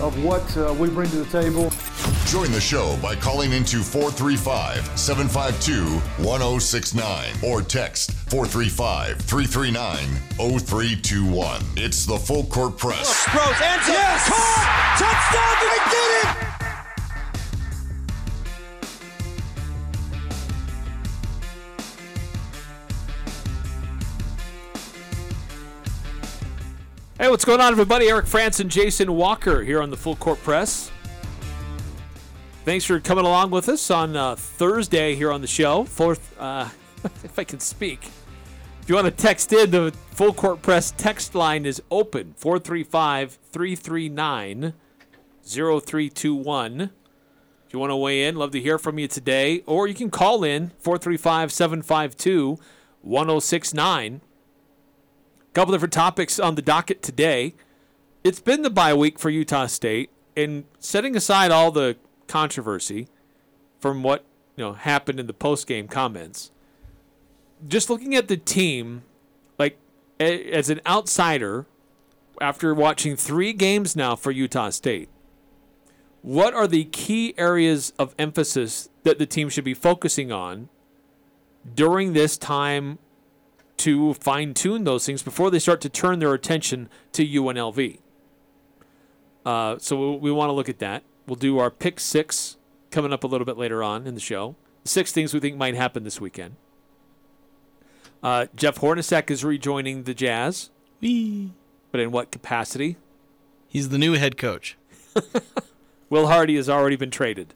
of what uh, we bring to the table. Join the show by calling into 435 752 1069 or text 435 339 0321. It's the Full Court Press. Sproles, ends yes! Caught! Touchdown! They did it! Hey, what's going on, everybody? Eric Frandsen and Jason Walker here on the Full Court Press. Thanks for coming along with us on uh, Thursday here on the show. Fourth, uh, if I can speak. If you want to text in, the Full Court Press text line is open 435 339 0321. If you want to weigh in, love to hear from you today. Or you can call in 435 752 1069 couple different topics on the docket today. It's been the bye week for Utah State, and setting aside all the controversy from what you know happened in the post game comments, just looking at the team, like as an outsider, after watching three games now for Utah State, what are the key areas of emphasis that the team should be focusing on during this time to fine tune those things before they start to turn their attention to UNLV. Uh, so we, we want to look at that. We'll do our pick six coming up a little bit later on in the show. Six things we think might happen this weekend. Uh, Jeff Hornacek is rejoining the Jazz. Whee. But in what capacity? He's the new head coach. Will Hardy has already been traded.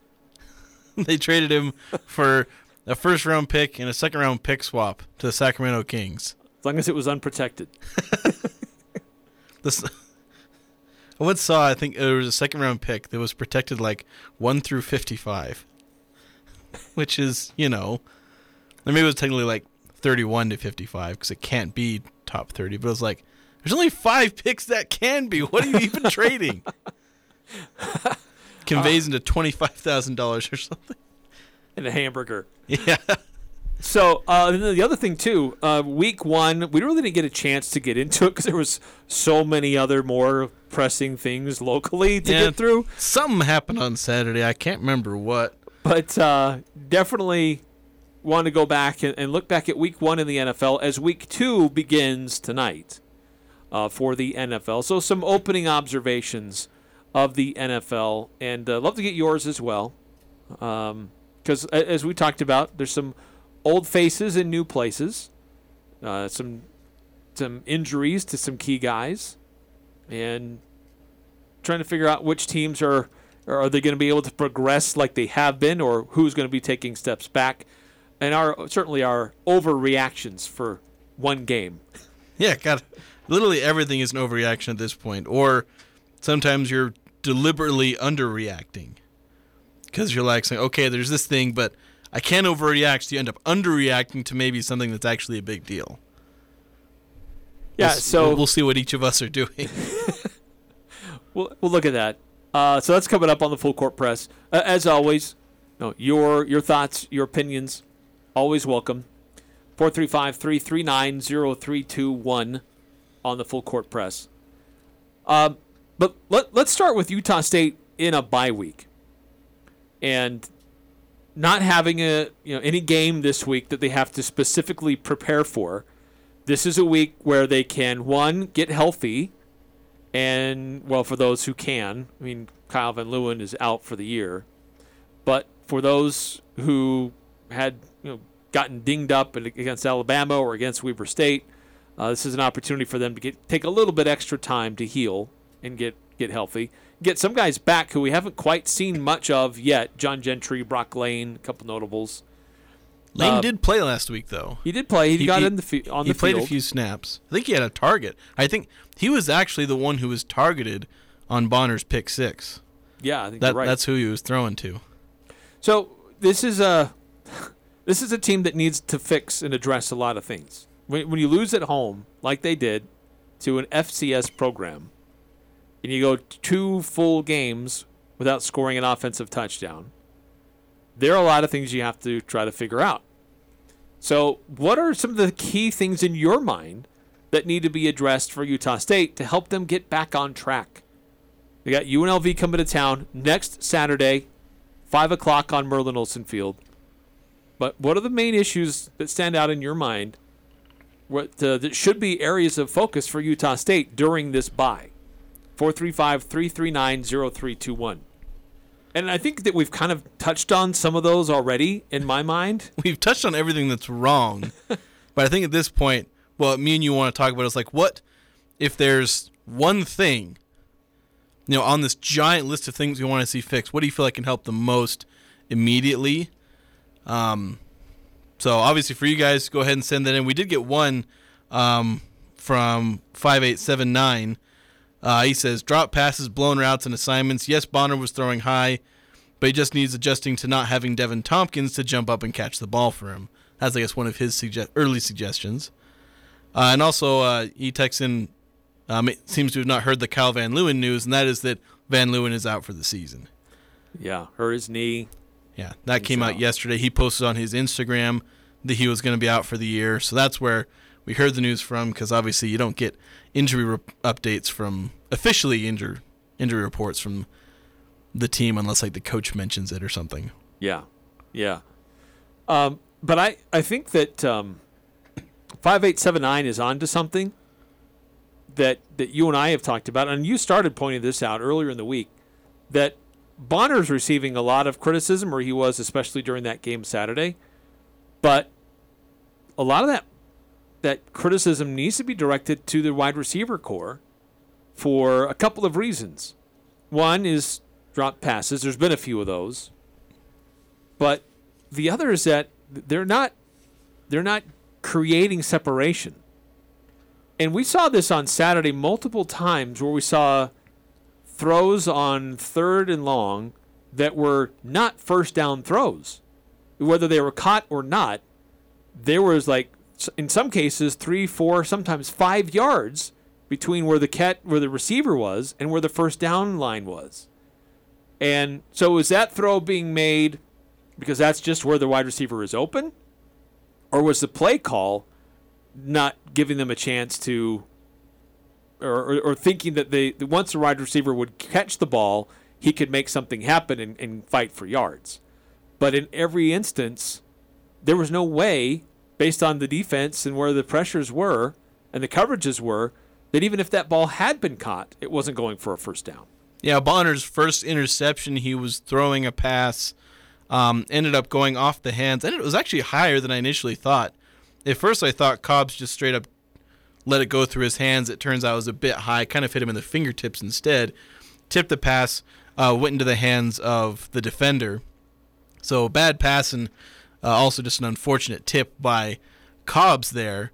they traded him for a first round pick and a second round pick swap to the Sacramento Kings. As long as it was unprotected. this, I once saw, I think there was a second round pick that was protected like 1 through 55, which is, you know, maybe it was technically like 31 to 55 because it can't be top 30, but it was like, there's only five picks that can be. What are you even trading? Conveys into $25,000 or something. And a hamburger. Yeah. So uh, the other thing too, uh, week one, we really didn't get a chance to get into it because there was so many other more pressing things locally to Yeah. get through. Something happened on Saturday. I can't remember what. But uh, definitely want to go back and, and look back at week one in the NFL as week two begins tonight uh, for the NFL. So some opening observations of the NFL, and uh, love to get yours as well. Because as we talked about, there's some old faces in new places, uh, some some injuries to some key guys, and trying to figure out which teams are are they going to be able to progress like they have been, or who's going to be taking steps back, and our certainly our overreactions for one game. Yeah, literally everything is an overreaction at this point, or sometimes you're deliberately underreacting because you're like saying, okay, there's this thing, but I can't overreact, so you end up underreacting to maybe something that's actually a big deal. Yeah, We'll so we'll, see what each of us are doing. We'll, we'll look at that. Uh, so that's coming up on the full court press. Uh, as always, no, your your thoughts, your opinions, always welcome. 435-339-0321 on the full court press. Um, but let, let's start with Utah State in a bye week. And not having a you know any game this week that they have to specifically prepare for. This is a week where they can one get healthy and well, for those who can, I mean, Kyle Van Leeuwen is out for the year. But for those who had you know gotten dinged up in- against Alabama or against Weber State, uh, this is an opportunity for them to get take a little bit extra time to heal and get get healthy. Get some guys back who we haven't quite seen much of yet. John Gentry, Brock Lane, a couple notables. Lane Uh, did play last week, though. He did play. He, He- got he- in the fi- on he played a few snaps. I think he had a target. I think he was actually the one who was targeted on Bonner's pick six. yeah, I think That right. that's who he was throwing to. So this is a this is a team that needs to fix and address a lot of things. When, when you lose at home, like they did, to an FCS program, and you go two full games without scoring an offensive touchdown, there are a lot of things you have to try to figure out. So, what are some of the key things in your mind that need to be addressed for Utah State to help them get back on track? We got UNLV coming to town next Saturday, 5 o'clock on Merlin Olsen Field. But what are the main issues that stand out in your mind what, uh, that should be areas of focus for Utah State during this bye? 435 339 0321. And I think that we've kind of touched on some of those already in my mind. We've touched on everything that's wrong, but I think at this point, what me and you want to talk about is like, what if there's one thing, you know, on this giant list of things we want to see fixed? What do you feel like can help the most immediately? Um, so obviously for you guys, go ahead and send that in. We did get one um, from five eight seven nine. Uh, he says drop passes, blown routes, and assignments. Yes, Bonner was throwing high, but he just needs adjusting to not having Deven Thompkins to jump up and catch the ball for him. That's I guess one of his suge- early suggestions. Uh, and also, uh, he texts in. Um, it seems to have not heard the Cal Van Leeuwen news, and that is that Van Leeuwen is out for the season. Yeah, hurt his knee. Yeah, that He's came out out. yesterday. He posted on his Instagram that he was going to be out for the year. So that's where we heard the news from because obviously you don't get injury re- updates from officially injury injury reports from the team unless like the coach mentions it or something. Yeah, yeah. Um, but I, I think that um, 5879 is onto something that, that you and I have talked about. And you started pointing this out earlier in the week that Bonner's receiving a lot of criticism, or he was, especially during that game Saturday. But a lot of that that criticism needs to be directed to the wide receiver corps for a couple of reasons. One is drop passes. There's been a few of those. But the other is that they're not they're not creating separation. And we saw this on Saturday multiple times where we saw throws on third and long that were not first down throws. Whether they were caught or not, there was like in some cases three, four, sometimes five yards between where the cat where the receiver was and where the first down line was. And so was that throw being made because that's just where the wide receiver is open? Or was the play call not giving them a chance to or, or, or thinking that they that once the wide receiver would catch the ball, he could make something happen and, and fight for yards. But in every instance, there was no way, based on the defense and where the pressures were and the coverages were, that even if that ball had been caught, it wasn't going for a first down. Yeah, Bonner's first interception, he was throwing a pass, um, ended up going off the hands, and it was actually higher than I initially thought. At first, I thought Cobbs just straight up let it go through his hands. It turns out it was a bit high, kind of hit him in the fingertips instead. Tipped the pass, uh, went into the hands of the defender. So bad pass and uh, also just an unfortunate tip by Cobbs there.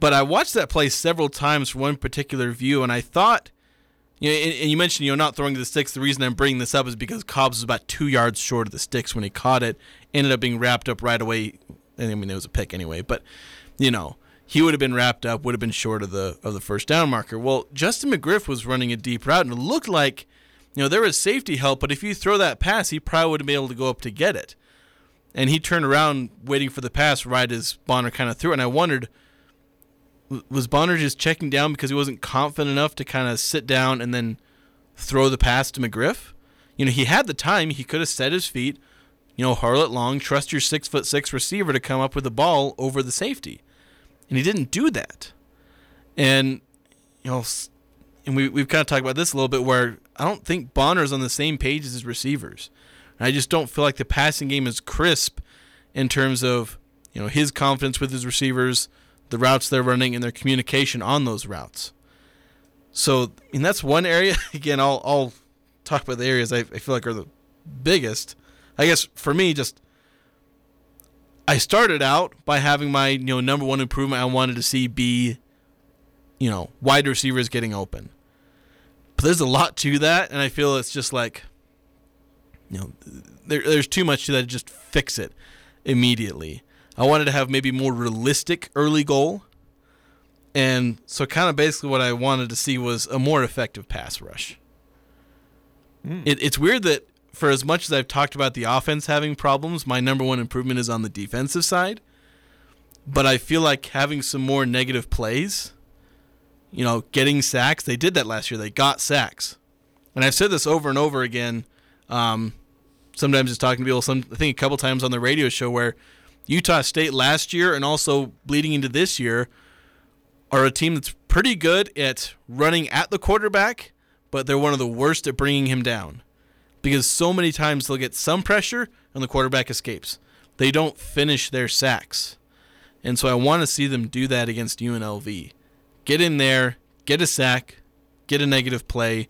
But I watched that play several times for one particular view, and I thought, you know, and, and you mentioned you know not throwing to the sticks. The reason I'm bringing this up is because Cobbs was about two yards short of the sticks when he caught it. Ended up being wrapped up right away. I mean, it was a pick anyway, but you know he would have been wrapped up, would have been short of the of the first down marker. Well, Justin McGriff was running a deep route, and it looked like you know there was safety help, but if you throw that pass, he probably would have been able to go up to get it. And he turned around waiting for the pass right as Bonner kind of threw it. And I wondered, was Bonner just checking down because he wasn't confident enough to kind of sit down and then throw the pass to McGriff? You know, he had the time. He could have set his feet, you know, hurl it long, trust your six foot six receiver to come up with the ball over the safety. And he didn't do that. And, you know, and we, we've kind of talked about this a little bit where I don't think Bonner's on the same page as his receivers. And I just don't feel like the passing game is crisp in terms of, you know, his confidence with his receivers, the routes they're running, and their communication on those routes. So, and that's one area. Again, I'll, I'll talk about the areas I, I feel like are the biggest. I guess for me, just I started out by having my you know number one improvement I wanted to see be, you know, wide receivers getting open. But there's a lot to that, and I feel it's just like, you know, there, there's too much to that. Just fix it immediately. I wanted to have maybe more realistic early goal, And so, kind of basically, what I wanted to see was a more effective pass rush. It, it's weird that for as much as I've talked about the offense having problems, my number one improvement is on the defensive side. But I feel like having some more negative plays, you know, getting sacks, they did that last year. They got sacks. And I've said this over and over again. Um, sometimes just talking to people, some, I think a couple times on the radio show where Utah State last year and also bleeding into this year are a team that's pretty good at running at the quarterback, but they're one of the worst at bringing him down. Because so many times they'll get some pressure and the quarterback escapes. They don't finish their sacks. And so I want to see them do that against UNLV. Get in there, get a sack, get a negative play,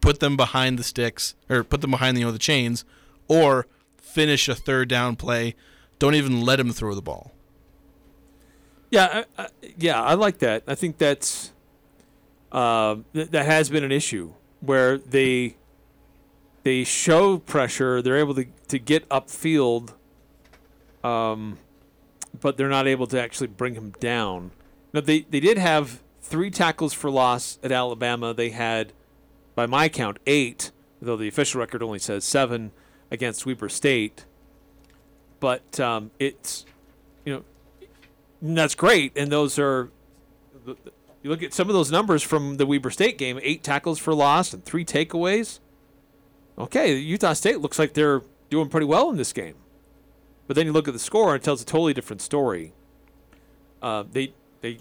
put them behind the sticks or put them behind you know the chains or finish a third down play. Don't even let him throw the ball. Yeah, I, I, yeah, I like that. I think that's uh, th- that has been an issue where they they show pressure, they're able to to get upfield, um, but they're not able to actually bring him down. Now they they did have three tackles for loss at Alabama. They had, by my count, eight, though the official record only says seven against Weber State. But um, it's you know that's great. And those are, you look at some of those numbers from the Weber State game eight tackles for loss and three takeaways. Okay, Utah State looks like they're doing pretty well in this game. But then you look at the score and it tells a totally different story. Uh, they, they,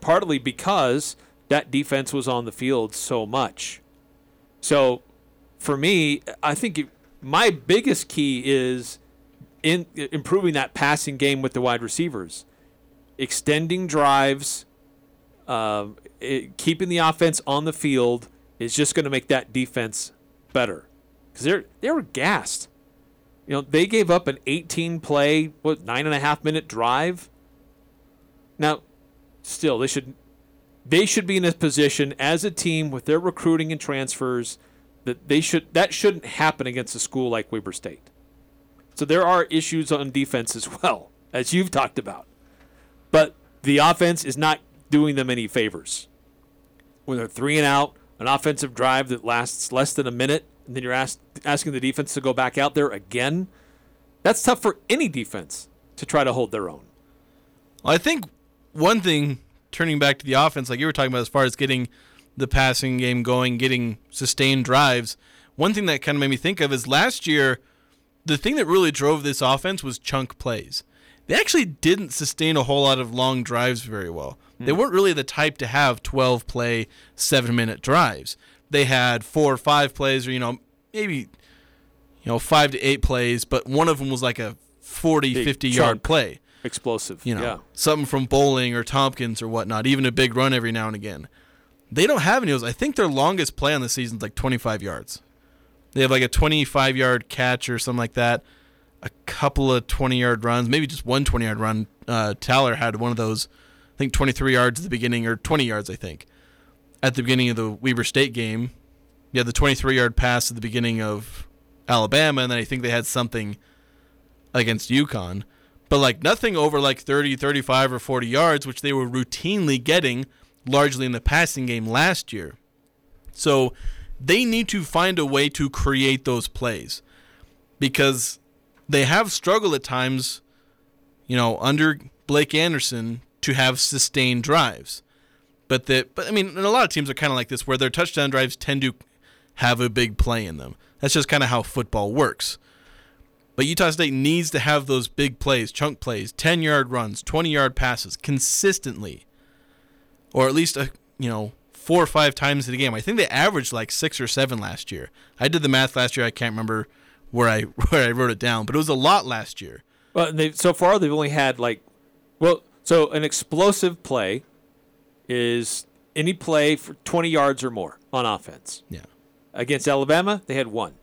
partly because that defense was on the field so much. So for me, I think it, my biggest key is in improving that passing game with the wide receivers extending drives, uh, it, keeping the offense on the field is just going to make that defense better because they're they were gassed. You know, they gave up an 18 play, what nine and a half minute drive. Now, still, they should they should be in a position as a team with their recruiting and transfers that they should that shouldn't happen against a school like Weber State. So there are issues on defense as well, as you've talked about but the offense is not doing them any favors. When they're three and out, an offensive drive that lasts less than a minute, and then you're asked, asking the defense to go back out there again, that's tough for any defense to try to hold their own. Well, I think one thing, turning back to the offense, like you were talking about, as far as getting the passing game going, getting sustained drives, one thing that kind of made me think of is last year, the thing that really drove this offense was chunk plays they actually didn't sustain a whole lot of long drives very well. Mm. They weren't really the type to have 12 play, seven minute drives. They had four or five plays, or, you know, maybe, you know, five to eight plays, but one of them was like a 40, Big 50 yard play. Explosive. You know, yeah. something from Bowling or Thompkins or whatnot, even a big run every now and again. They don't have any of those. I think their longest play on the season is like 25 yards. They have like a 25 yard catch or something like that a couple of 20 yard runs, maybe just one 20 yard run. Uh, Tyler had one of those, I think 23 yards at the beginning, or 20 yards, I think, at the beginning of the Weber State game. You had the 23 yard pass at the beginning of Alabama, and then I think they had something against UConn. But like nothing over like 30, 35, or 40 yards, which they were routinely getting largely in the passing game last year. So they need to find a way to create those plays because they have struggled at times, you know, under Blake Anderson to have sustained drives. But that, but I mean, and a lot of teams are kind of like this, where their touchdown drives tend to have a big play in them. That's just kind of how football works. But Utah State needs to have those big plays, chunk plays, ten yard runs, twenty yard passes consistently, or at least a you know four or five times in a game. I think they averaged like six or seven last year. I did the math last year. I can't remember where I where I wrote it down, but it was a lot last year. Well, they so far they've only had like, well, so an explosive play is any play for 20 yards or more on offense. Yeah. Against Alabama, they had one.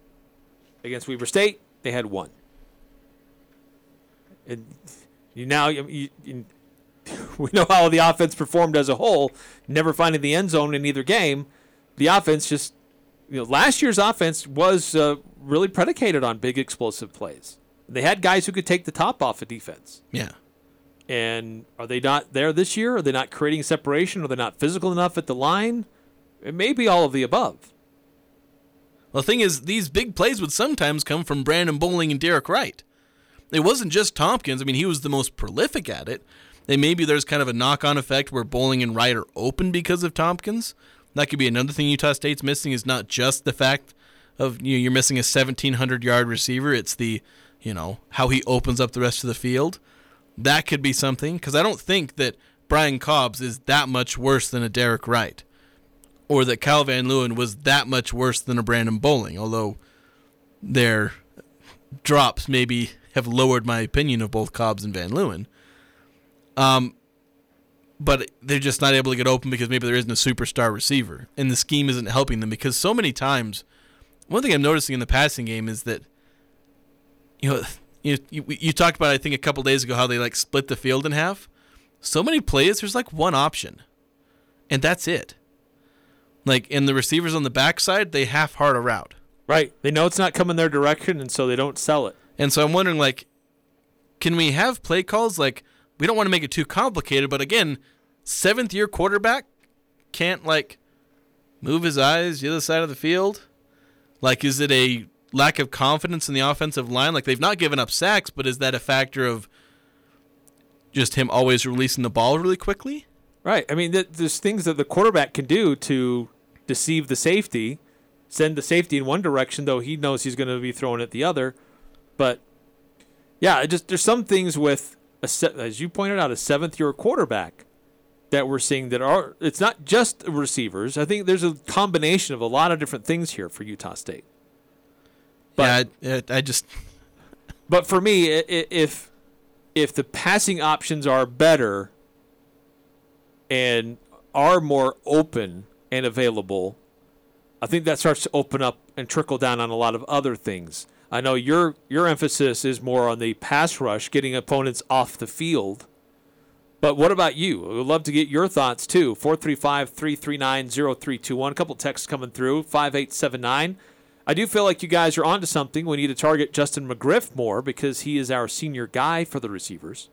Against Weber State, they had one. And you now you, you, we know how the offense performed as a whole, never finding the end zone in either game. The offense just you know, last year's offense was uh, really predicated on big explosive plays. They had guys who could take the top off of defense. Yeah. And are they not there this year? Are they not creating separation? Are they not physical enough at the line? It may be all of the above. Well, the thing is, these big plays would sometimes come from Brandon Bowling and Derek Wright. It wasn't just Thompkins. I mean, he was the most prolific at it. And maybe there's kind of a knock on effect where Bowling and Wright are open because of Thompkins. That could be another thing Utah State's missing is not just the fact of you know, you're missing a 1700 yard receiver. It's the, you know, how he opens up the rest of the field. That could be something because I don't think that Brian Cobbs is that much worse than a Derek Wright or that Cal Van Leeuwen was that much worse than a Brandon Bowling, although their drops maybe have lowered my opinion of both Cobbs and Van Leeuwen. Um, but they're just not able to get open because maybe there isn't a superstar receiver, and the scheme isn't helping them. Because so many times, one thing I'm noticing in the passing game is that, you know, you you, you talked about I think a couple days ago how they like split the field in half. So many plays, there's like one option, and that's it. Like, and the receivers on the backside, they half heart a route. Right. They know it's not coming their direction, and so they don't sell it. And so I'm wondering, like, can we have play calls? Like, we don't want to make it too complicated, but again, seventh year quarterback can't, like, move his eyes the other side of the field? Like, is it a lack of confidence in the offensive line? Like, they've not given up sacks, but is that a factor of just him always releasing the ball really quickly? Right. I mean, th- there's things that the quarterback can do to deceive the safety, send the safety in one direction, though he knows he's going to be throwing it the other. But yeah, just there's some things with se- as you pointed out, a seventh year quarterback that we're seeing that are it's not just receivers. I think there's a combination of a lot of different things here for Utah State. But, yeah, I, I just But for me, if if the passing options are better and are more open and available, I think that starts to open up and trickle down on a lot of other things. I know your your emphasis is more on the pass rush, getting opponents off the field. But what about you? We would love to get your thoughts too. 435 339 0321. A couple texts coming through. 5879. I do feel like you guys are onto something. We need to target Justin McGriff more because he is our senior guy for the receivers.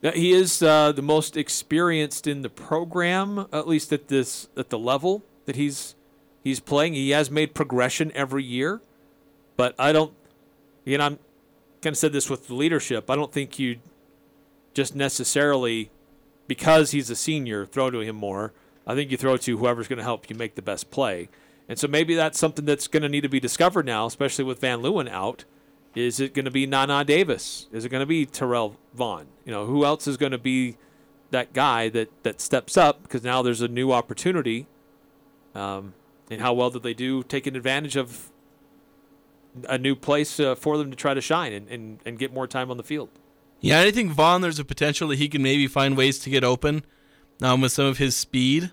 He is uh, the most experienced in the program, at least at this at the level that he's he's playing. He has made progression every year, but I don't. You know, I'm kind of said this with the leadership. I don't think you just necessarily because he's a senior throw to him more. I think you throw to whoever's going to help you make the best play. And so maybe that's something that's going to need to be discovered now, especially with Van Leeuwen out. Is it going to be Nana Davis? Is it going to be Terrell Vaughn? You know, who else is going to be that guy that, that steps up because now there's a new opportunity. Um, and how well did they do taking advantage of a new place uh, for them to try to shine and, and, and get more time on the field? Yeah, I think Vaughn, there's a potential that he can maybe find ways to get open um, with some of his speed.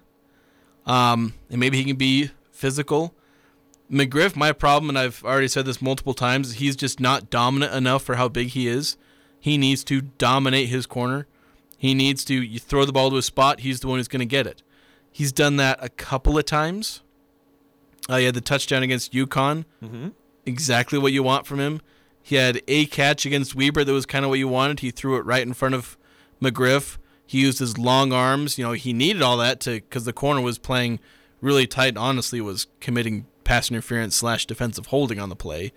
Um, and maybe he can be physical. McGriff, my problem, and I've already said this multiple times, he's just not dominant enough for how big he is. He needs to dominate his corner. He needs to you throw the ball to a spot, he's the one who's going to get it. He's done that a couple of times. Uh, he had the touchdown against UConn. Mm-hmm. Exactly what you want from him. He had a catch against Weber that was kind of what you wanted. He threw it right in front of McGriff. He used his long arms. You know, he needed all that to because the corner was playing really tight. Honestly, was committing pass interference slash defensive holding on the play.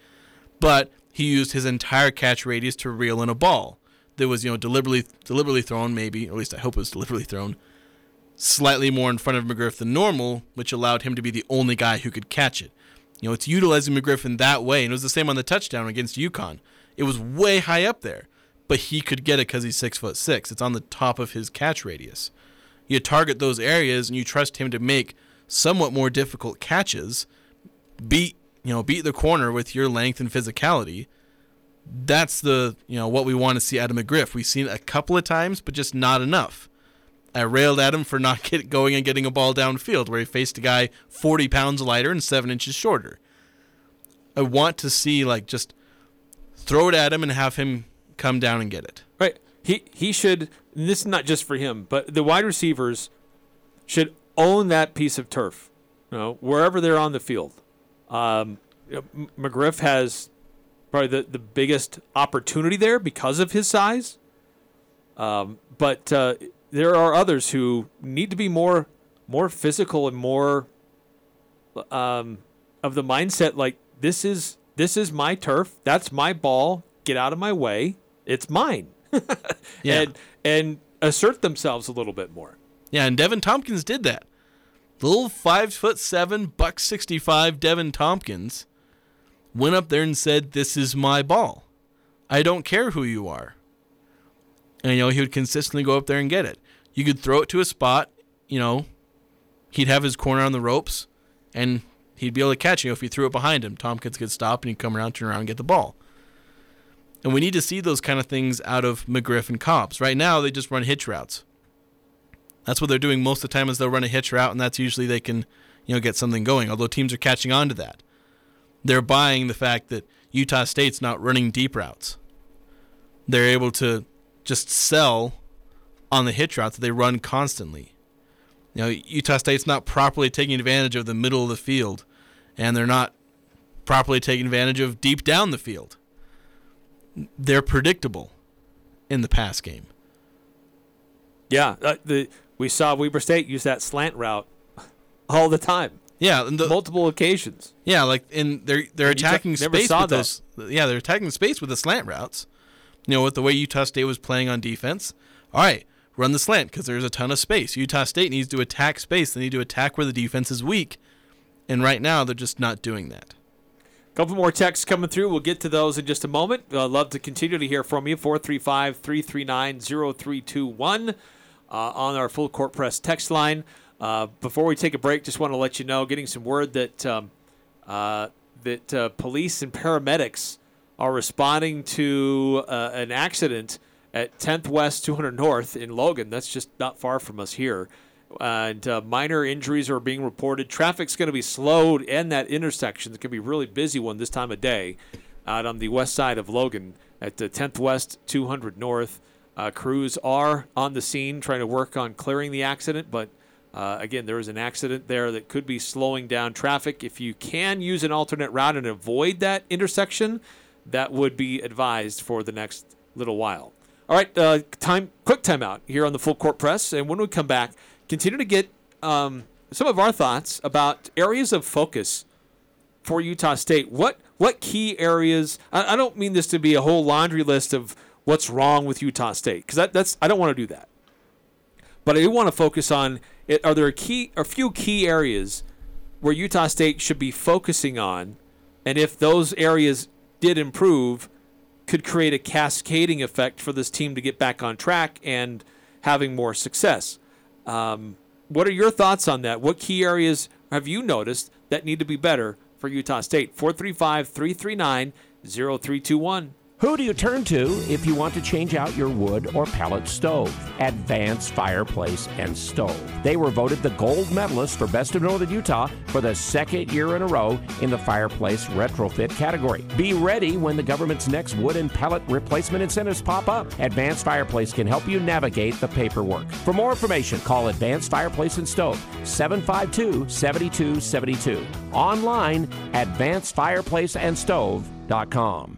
But he used his entire catch radius to reel in a ball that was you know deliberately deliberately thrown. Maybe, or at least I hope it was deliberately thrown. Slightly more in front of McGriff than normal, which allowed him to be the only guy who could catch it. You know, it's utilizing McGriff in that way, and it was the same on the touchdown against UConn. It was way high up there, but he could get it because he's six foot six. It's on the top of his catch radius. You target those areas, and you trust him to make somewhat more difficult catches. Beat you know beat the corner with your length and physicality. That's the you know what we want to see out of McGriff. We've seen it a couple of times, but just not enough. I railed at him for not get going and getting a ball downfield where he faced a guy 40 pounds lighter and seven inches shorter. I want to see like just throw it at him and have him come down and get it. Right. He he should. This is not just for him, but the wide receivers should own that piece of turf. You know, wherever they're on the field. Um, McGriff has probably the, the biggest opportunity there because of his size. Um, but uh, there are others who need to be more more physical and more um, of the mindset like this is this is my turf, that's my ball, get out of my way, it's mine. Yeah. And and assert themselves a little bit more. Yeah, and Deven Thompkins did that. Little five foot seven, buck sixty five Deven Thompkins went up there and said, This is my ball. I don't care who you are. And you know, he would consistently go up there and get it. You could throw it to a spot, you know, he'd have his corner on the ropes and he'd be able to catch you. If you threw it behind him, Thompkins could stop and he'd come around, turn around and get the ball. And we need to see those kind of things out of McGriff and Cobbs. Right now, they just run hitch routes. That's what they're doing most of the time is they'll run a hitch route, and that's usually they can, you know, get something going. Although teams are catching on to that, they're buying the fact that Utah State's not running deep routes. They're able to just sell on the hitch routes that they run constantly. You know, Utah State's not properly taking advantage of the middle of the field, and they're not properly taking advantage of deep down the field. They're predictable in the pass game. Yeah, uh, the we saw Weber State use that slant route all the time, Yeah, and the, multiple occasions. Yeah, like in they're they're attacking space with those. Yeah, they're attacking space with the slant routes. You know, with the way Utah State was playing on defense. All right, run the slant because there's a ton of space. Utah State needs to attack space. They need to attack where the defense is weak, and right now they're just not doing that. A couple more texts coming through. We'll get to those in just a moment. I'd love to continue to hear from you. 435 339 0321 on our full court press text line. Uh, before we take a break, just want to let you know, getting some word that um, uh, that uh, police and paramedics are responding to uh, an accident at 10th West 200 North in Logan. That's just not far from us here. And uh, minor injuries are being reported. Traffic's going to be slowed in that intersection. It's going to be a really busy one this time of day out on the west side of Logan at the 10th West 200 North. Uh, crews are on the scene trying to work on clearing the accident, but uh, again, there is an accident there that could be slowing down traffic. If you can use an alternate route and avoid that intersection, that would be advised for the next little while. All right, uh, time quick timeout here on the full court press, and when we come back, continue to get um, some of our thoughts about areas of focus for Utah State. What what key areas? I, I don't mean this to be a whole laundry list of what's wrong with Utah State because that, that's I don't want to do that. But I do want to focus on it. Are there a key a few key areas where Utah State should be focusing on, and if those areas did improve, could create a cascading effect for this team to get back on track and having more success. Um, what are your thoughts on that? What key areas have you noticed that need to be better for Utah State? 435 339 0321. Who do you turn to if you want to change out your wood or pellet stove? Advanced Fireplace and Stove. They were voted the gold medalist for Best of Northern Utah for the second year in a row in the fireplace retrofit category. Be ready when the government's next wood and pellet replacement incentives pop up. Advanced Fireplace can help you navigate the paperwork. For more information, call Advanced Fireplace and Stove 752 7272. Online, advancedfireplaceandstove.com.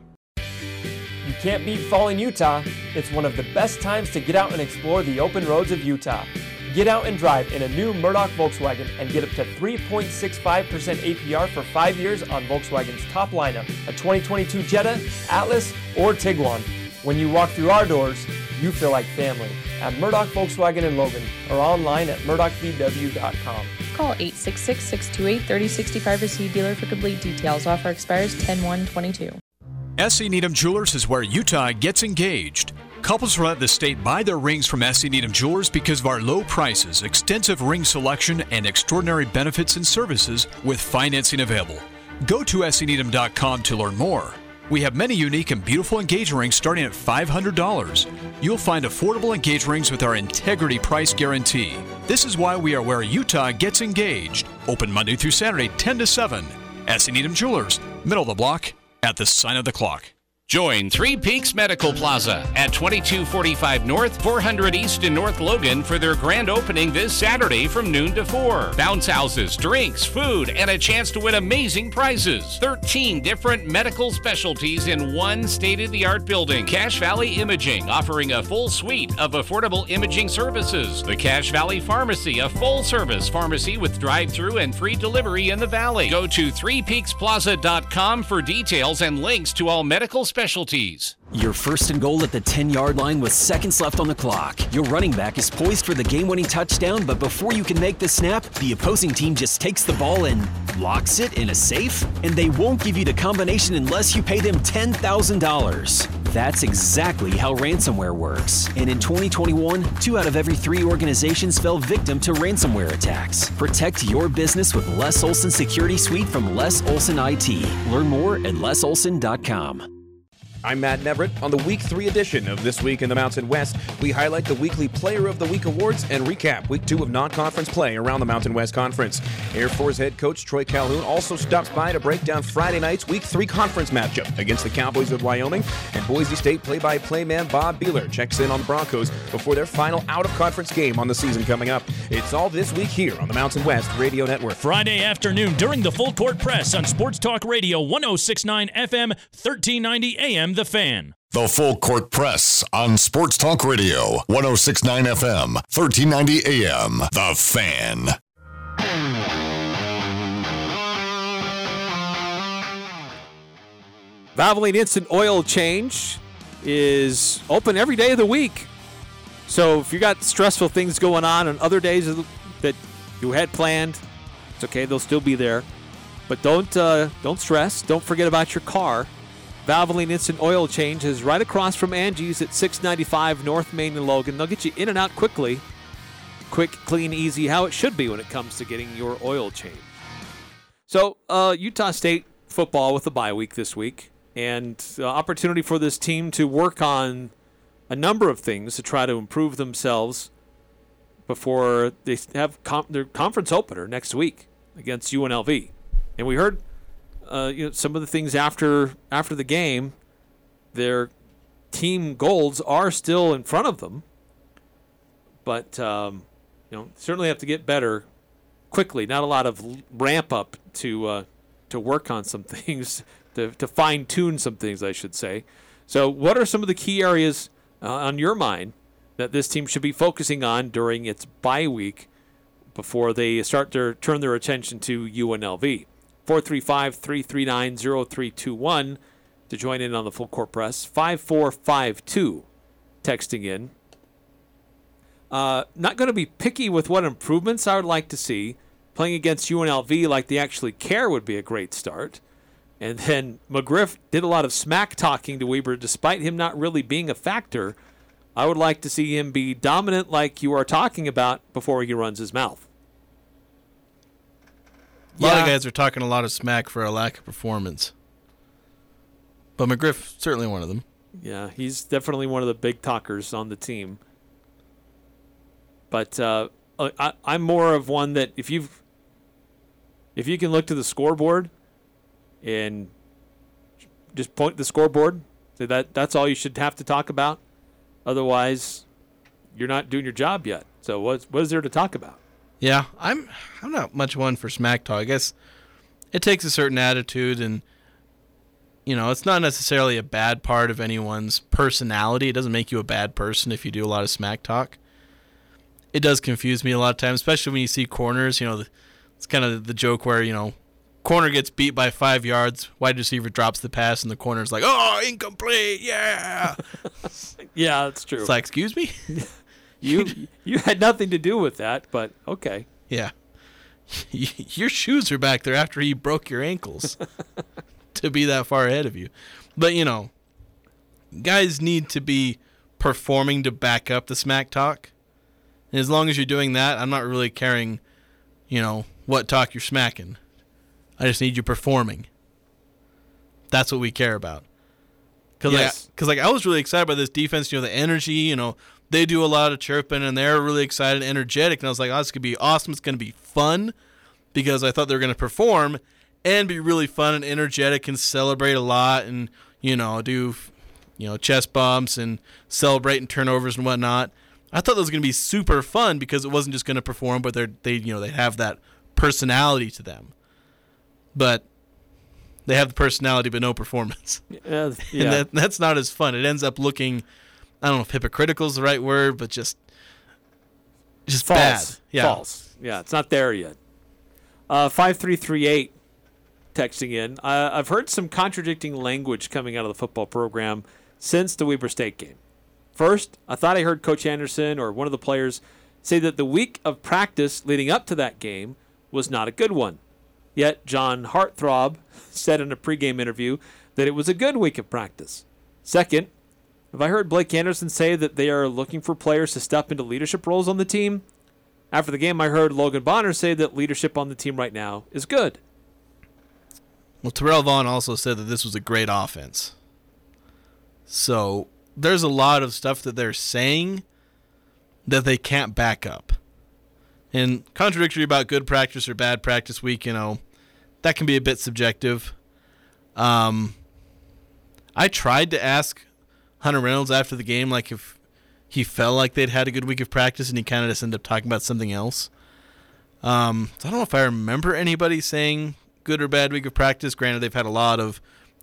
Can't beat fall in Utah. It's one of the best times to get out and explore the open roads of Utah. Get out and drive in a new Murdoch Volkswagen and get up to 3.65% APR for five years on Volkswagen's top lineup a 2022 Jetta, Atlas, or Tiguan. When you walk through our doors, you feel like family at Murdoch Volkswagen in Logan or online at murdochvw.com. Call 866-628-3065 to see dealer for complete details. Offer expires 10-1-22. SC Needham Jewelers is where Utah gets engaged. Couples throughout the state buy their rings from SC Needham Jewelers because of our low prices, extensive ring selection, and extraordinary benefits and services with financing available. Go to scneedham.com to learn more. We have many unique and beautiful engagement rings starting at $500. You'll find affordable engagement rings with our integrity price guarantee. This is why we are where Utah gets engaged. Open Monday through Saturday, 10 to 7. SC Needham Jewelers, middle of the block, at the sign of the clock. Join Three Peaks Medical Plaza at 2245 North, 400 East in North Logan for their grand opening this Saturday from noon to 4. Bounce houses, drinks, food, and a chance to win amazing prizes. 13 different medical specialties in one state of the art building. Cache Valley Imaging, offering a full suite of affordable imaging services. The Cache Valley Pharmacy, a full service pharmacy with drive through and free delivery in the valley. Go to threepeaksplaza.com for details and links to all medical specialties specialties. You're first and goal at the 10 yard line with seconds left on the clock. Your running back is poised for the game winning touchdown, but before you can make the snap, the opposing team just takes the ball and locks it in a safe, and they won't give you the combination unless you pay them $10,000. That's exactly how ransomware works. And in 2021, two out of every three organizations fell victim to ransomware attacks. Protect your business with Les Olson Security Suite from Les Olson IT. Learn more at lesolson.com. I'm Matt Neverett. On the Week 3 edition of This Week in the Mountain West, we highlight the weekly Player of the Week awards and recap Week 2 of non conference play around the Mountain West Conference. Air Force head coach Troy Calhoun also stops by to break down Friday night's Week 3 conference matchup against the Cowboys of Wyoming, and Boise State play by play man Bob Behler checks in on the Broncos before their final out of conference game on the season coming up. It's all this week here on the Mountain West Radio Network. Friday afternoon during the full court press on Sports Talk Radio 1069 FM, 1390 AM. The Fan. The Full Court Press on Sports Talk Radio, 1069 FM, 1390 AM. The Fan. Valvoline Instant Oil Change is open every day of the week. So if you got stressful things going on on other days that you had planned, it's okay. They'll still be there. But don't uh, don't stress. Don't forget about your car. Valvoline Instant Oil Change is right across from Angie's at 695 North Main and Logan. They'll get you in and out quickly. Quick, clean, easy, how it should be when it comes to getting your oil change. So, uh, Utah State football with the bye week this week, and uh, opportunity for this team to work on a number of things to try to improve themselves before they have com- their conference opener next week against UNLV. And we heard uh, you know, some of the things after after the game, their team goals are still in front of them, but um, you know certainly have to get better quickly. Not a lot of ramp up to uh, to work on some things to to fine tune some things, I should say. So, what are some of the key areas uh, on your mind that this team should be focusing on during its bye week before they start to turn their attention to UNLV? 435 339 0321 to join in on the full court press. 5452 texting in. Uh, not going to be picky with what improvements I would like to see. Playing against UNLV like they actually care would be a great start. And then McGriff did a lot of smack talking to Weber despite him not really being a factor. I would like to see him be dominant like you are talking about before he runs his mouth. A lot of guys are talking a lot of smack for a lack of performance. But McGriff certainly one of them. Yeah, he's definitely one of the big talkers on the team. But uh, I, I'm more of one that if you've if you can look to the scoreboard and just point the scoreboard, say that that's all you should have to talk about. Otherwise, you're not doing your job yet. So what what is there to talk about? Yeah, I'm I'm not much one for smack talk. I guess it takes a certain attitude and you know, it's not necessarily a bad part of anyone's personality. It doesn't make you a bad person if you do a lot of smack talk. It does confuse me a lot of times, especially when you see corners, you know, it's kind of the joke where, you know, corner gets beat by 5 yards, wide receiver drops the pass and the corner's like, "Oh, incomplete. Yeah." yeah, that's true. It's like, "Excuse me?" you you had nothing to do with that, but okay. Yeah. Your shoes are back there after you broke your ankles to be that far ahead of you. But, you know, guys need to be performing to back up the smack talk. And as long as you're doing that, I'm not really caring, you know, what talk you're smacking. I just need you performing. That's what we care about. Cause yes. like, cause like I was really excited by this defense. You know, the energy. You know, they do a lot of chirping and they're really excited, and energetic. And I was like, oh, this could be awesome. It's going to be fun because I thought they were going to perform and be really fun and energetic and celebrate a lot and you know, do you know chest bumps and celebrating turnovers and whatnot. I thought that was going to be super fun because it wasn't just going to perform, but they're they you know they have that personality to them. But they have the personality but no performance. Uh, yeah. and that, that's not as fun. It ends up looking, I don't know if hypocritical is the right word, but just just False. bad. Yeah. False. Yeah, it's not there yet. Uh, 5338 texting in. Uh, I've heard some contradicting language coming out of the football program since the Weber State game. First, I thought I heard Coach Anderson or one of the players say that the week of practice leading up to that game was not a good one. Yet, John Hartthrob said in a pregame interview that it was a good week of practice. Second, have I heard Blake Anderson say that they are looking for players to step into leadership roles on the team? After the game, I heard Logan Bonner say that leadership on the team right now is good. Well, Terrell Vaughn also said that this was a great offense. So there's a lot of stuff that they're saying that they can't back up. And contradictory about good practice or bad practice week, you know, that can be a bit subjective. Um, I tried to ask Hunter Reynolds after the game, like if he felt like they'd had a good week of practice, and he kind of just ended up talking about something else. Um, so I don't know if I remember anybody saying good or bad week of practice. Granted, they've had a lot of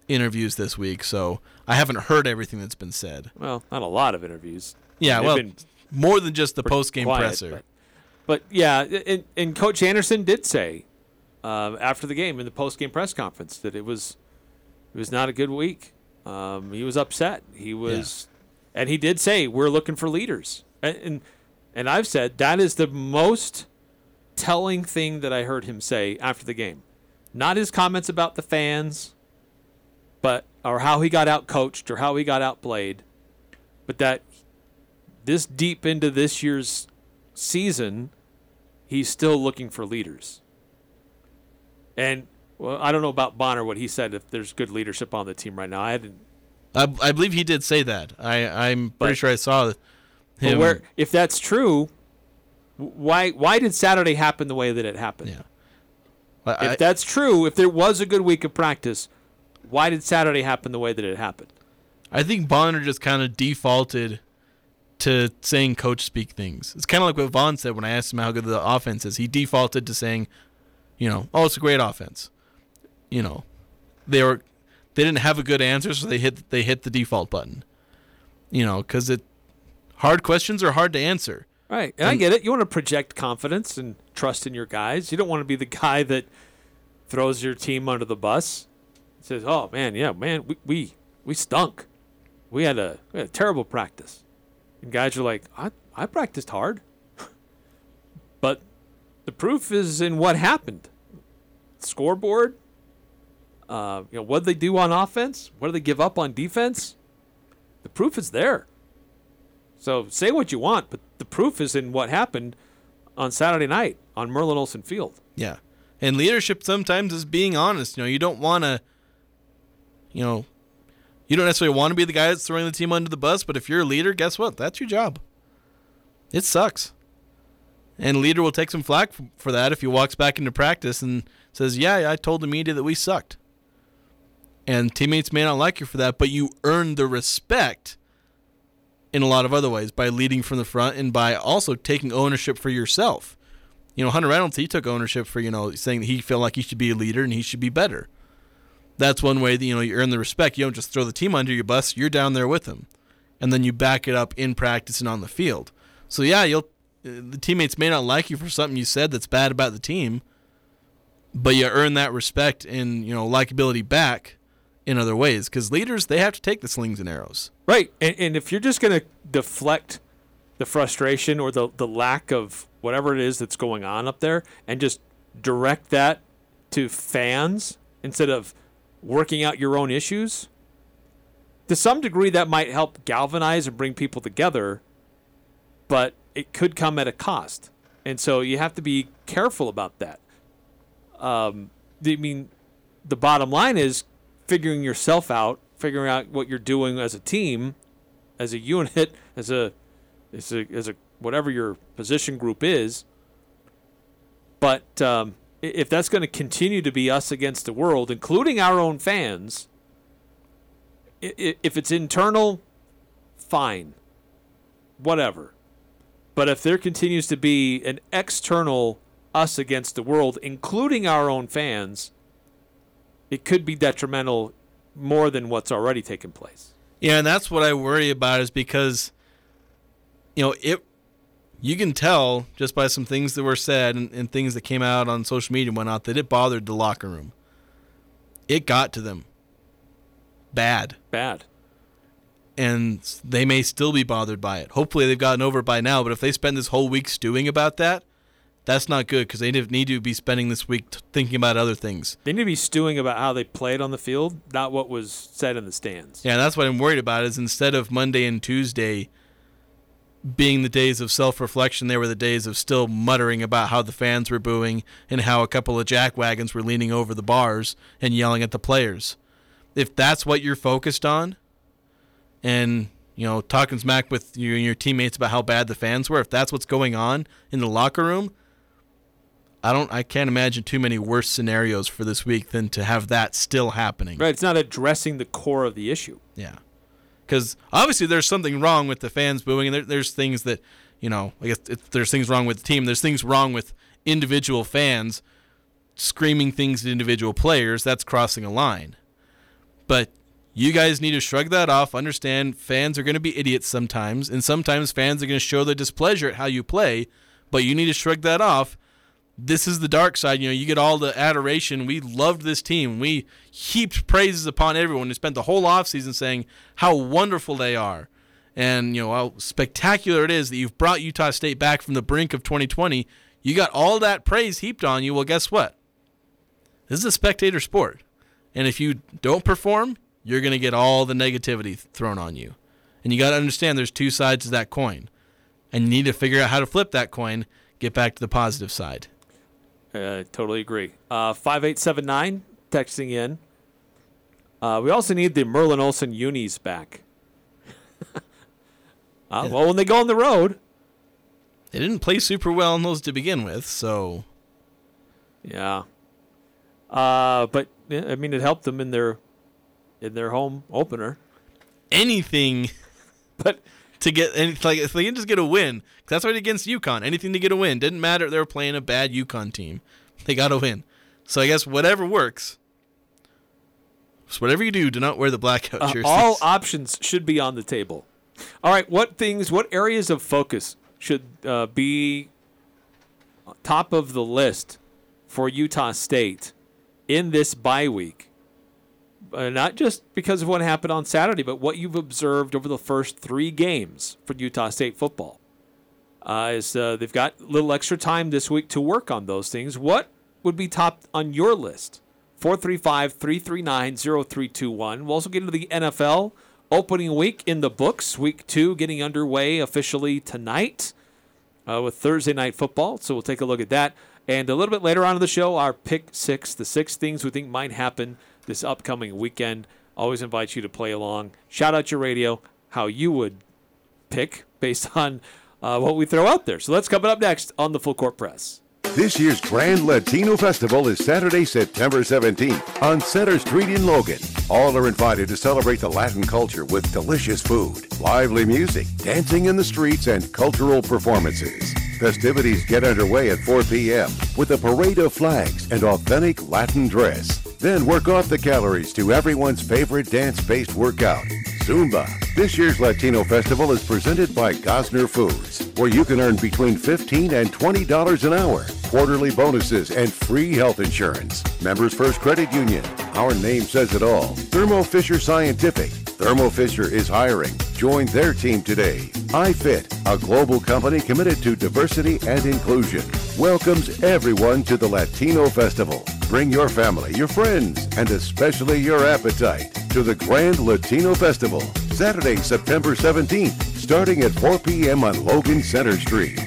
interviews this week, so I haven't heard everything that's been said. Well, not a lot of interviews. Yeah, They've well, more than just the post game presser. But, but yeah, and, and Coach Anderson did say uh, after the game in the post game press conference that it was it was not a good week. Um, he was upset. He was, and he did say we're looking for leaders. And, and and I've said that is the most telling thing that I heard him say after the game. Not his comments about the fans, but or how he got out coached or how he got outplayed, but that this deep into this year's season, he's still looking for leaders. And well, I don't know about Bonner what he said if there's good leadership on the team right now. I hadn't. I, I believe he did say that. I I'm pretty But- sure I saw him. where if that's true, why why did Saturday happen the way that it happened? Yeah. if that's true, if there was a good week of practice, why did Saturday happen the way that it happened? I think Bonner just kind of defaulted to saying coach speak things. It's kind of like what Vaughn said when I asked him how good the offense is. He defaulted to saying, you know, oh, it's a great offense. You know, they were they didn't have a good answer, so they hit they hit the default button. You know, because it hard questions are hard to answer. Right. And I get it. You want to project confidence and trust in your guys. You don't want to be the guy that throws your team under the bus. Says, "Oh man, yeah, man, we we, we stunk. We had a we had a terrible practice." And guys are like, "I I practiced hard." but the proof is in what happened. Scoreboard. Uh, you know, what did they do on offense? What do they give up on defense? The proof is there. So say what you want, but the proof is in what happened on Saturday night on Merlin Olsen Field. Yeah. And leadership sometimes is being honest. You know, you don't want to, you know, you don't necessarily want to be the guy that's throwing the team under the bus, but if you're a leader, guess what? That's your job. It sucks. And leader will take some flack for that if he walks back into practice and says, Yeah, I told the media that we sucked. And teammates may not like you for that, but you earn the respect in a lot of other ways by leading from the front and by also taking ownership for yourself. You know, Hunter Reynolds, he took ownership for, you know, saying that he felt like he should be a leader and he should be better. That's one way that, you know, you earn the respect. You don't just throw the team under your bus, you're down there with them. And then you back it up in practice and on the field. So, yeah, you'll uh, the teammates may not like you for something you said that's bad about the team, but you earn that respect and, you know, likability back in other ways because leaders, they have to take the slings and arrows. Right. And, and if you're just going to deflect the frustration or the, the lack of whatever it is that's going on up there and just direct that to fans instead of working out your own issues, to some degree that might help galvanize and bring people together, but it could come at a cost. And so you have to be careful about that. Um, I mean, the bottom line is figuring yourself out, figuring out what you're doing as a team, as a unit, as a as a as a whatever your position group is. But um, if that's going to continue to be us against the world, including our own fans, If it's internal, fine, whatever. But if there continues to be an external us against the world, including our own fans, it could be detrimental more than what's already taken place. Yeah, and that's what I worry about is because, you know, it. You can tell just by some things that were said and, and things that came out on social media and whatnot that it bothered the locker room. It got to them. Bad. Bad. And they may still be bothered by it. Hopefully they've gotten over it by now, but if they spend this whole week stewing about that, that's not good because they need to be spending this week t- thinking about other things. They need to be stewing about how they played on the field, not what was said in the stands. Yeah, that's what I'm worried about. Is instead of Monday and Tuesday being the days of self-reflection, they were the days of still muttering about how the fans were booing and how a couple of jackwagons were leaning over the bars and yelling at the players. If that's what you're focused on, and you know talking smack with you and your teammates about how bad the fans were, if that's what's going on in the locker room, I don't. I can't imagine too many worse scenarios for this week than to have that still happening. Right. It's not addressing the core of the issue. Yeah. Because obviously there's something wrong with the fans booing, and there, there's things that, you know, I guess there's things wrong with the team. There's things wrong with individual fans screaming things at individual players. That's crossing a line. But you guys need to shrug that off. Understand fans are going to be idiots sometimes, and sometimes fans are going to show their displeasure at how you play. But you need to shrug that off this is the dark side. You know, you get all the adoration. We loved this team. We heaped praises upon everyone. We spent the whole offseason saying how wonderful they are and, you know, how spectacular it is that you've brought Utah State back from the brink of 2020. You got all that praise heaped on you. Well, guess what? This is a spectator sport. And if you don't perform, you're going to get all the negativity thrown on you. And you got to understand there's two sides to that coin. And you need to figure out how to flip that coin, get back to the positive side. Uh, totally agree. Uh, 5879 texting in. Uh, we also need the Merlin Olsen unis back. uh, well, when they go on the road. They didn't play super well in those to begin with, so. Yeah. Uh, but I mean, it helped them in their in their home opener. Anything, but to get any like if they can just get a win, 'cause that's what against UConn. Anything to get a win didn't matter. They were playing a bad UConn team. They got to win. So I guess whatever works. So whatever you do, do not wear the blackout Uh, jerseys. all options should be on the table. All right, what things, what areas of focus should uh, be top of the list for Utah State in this bye week? Uh, not just because of what happened on Saturday, but what you've observed over the first three games for Utah State football. Uh, is uh, they've got a little extra time this week to work on those things. What would be top on your list? 435 339 0321. We'll also get into the NFL opening week in the books. Week two getting underway officially tonight uh, with Thursday night football. So we'll take a look at that. And a little bit later on in the show, our pick six, the six things we think might happen this upcoming weekend. Always invite you to play along. Shout out your radio, how you would pick based on uh, what we throw out there. So that's coming up next on the Full Court Press. This year's Grand Latino Festival is Saturday, September 17th on Center Street in Logan. All are invited to celebrate the Latin culture with delicious food, lively music, dancing in the streets, and cultural performances. Festivities get underway at 4 p.m. with a parade of flags and authentic Latin dress. Then work off the calories to everyone's favorite dance-based workout, Zumba. This year's Latino Festival is presented by Gossner Foods, where you can earn between 15 and $20 an hour, quarterly bonuses, and free health insurance. Members First Credit Union. Our name says it all. Thermo Fisher Scientific. Thermo Fisher is hiring. Join their team today. iFit, a global company committed to diversity and inclusion, welcomes everyone to the Latino Festival. Bring your family, your friends, and especially your appetite to the Grand Latino Festival, Saturday, September 17th, starting at 4 p.m. on Logan Center Street.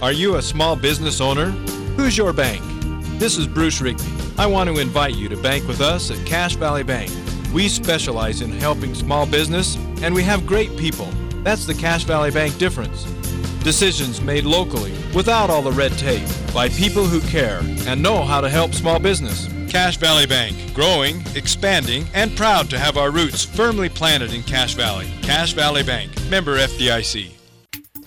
Are you a small business owner? Who's your bank? This is Bruce Rigby. I want to invite you to bank with us at Cache Valley Bank. We specialize in helping small business, and we have great people. That's the Cache Valley Bank difference. Decisions made locally, without all the red tape, by people who care and know how to help small business. Cache Valley Bank, growing, expanding, and proud to have our roots firmly planted in Cache Valley. Cache Valley Bank, member FDIC.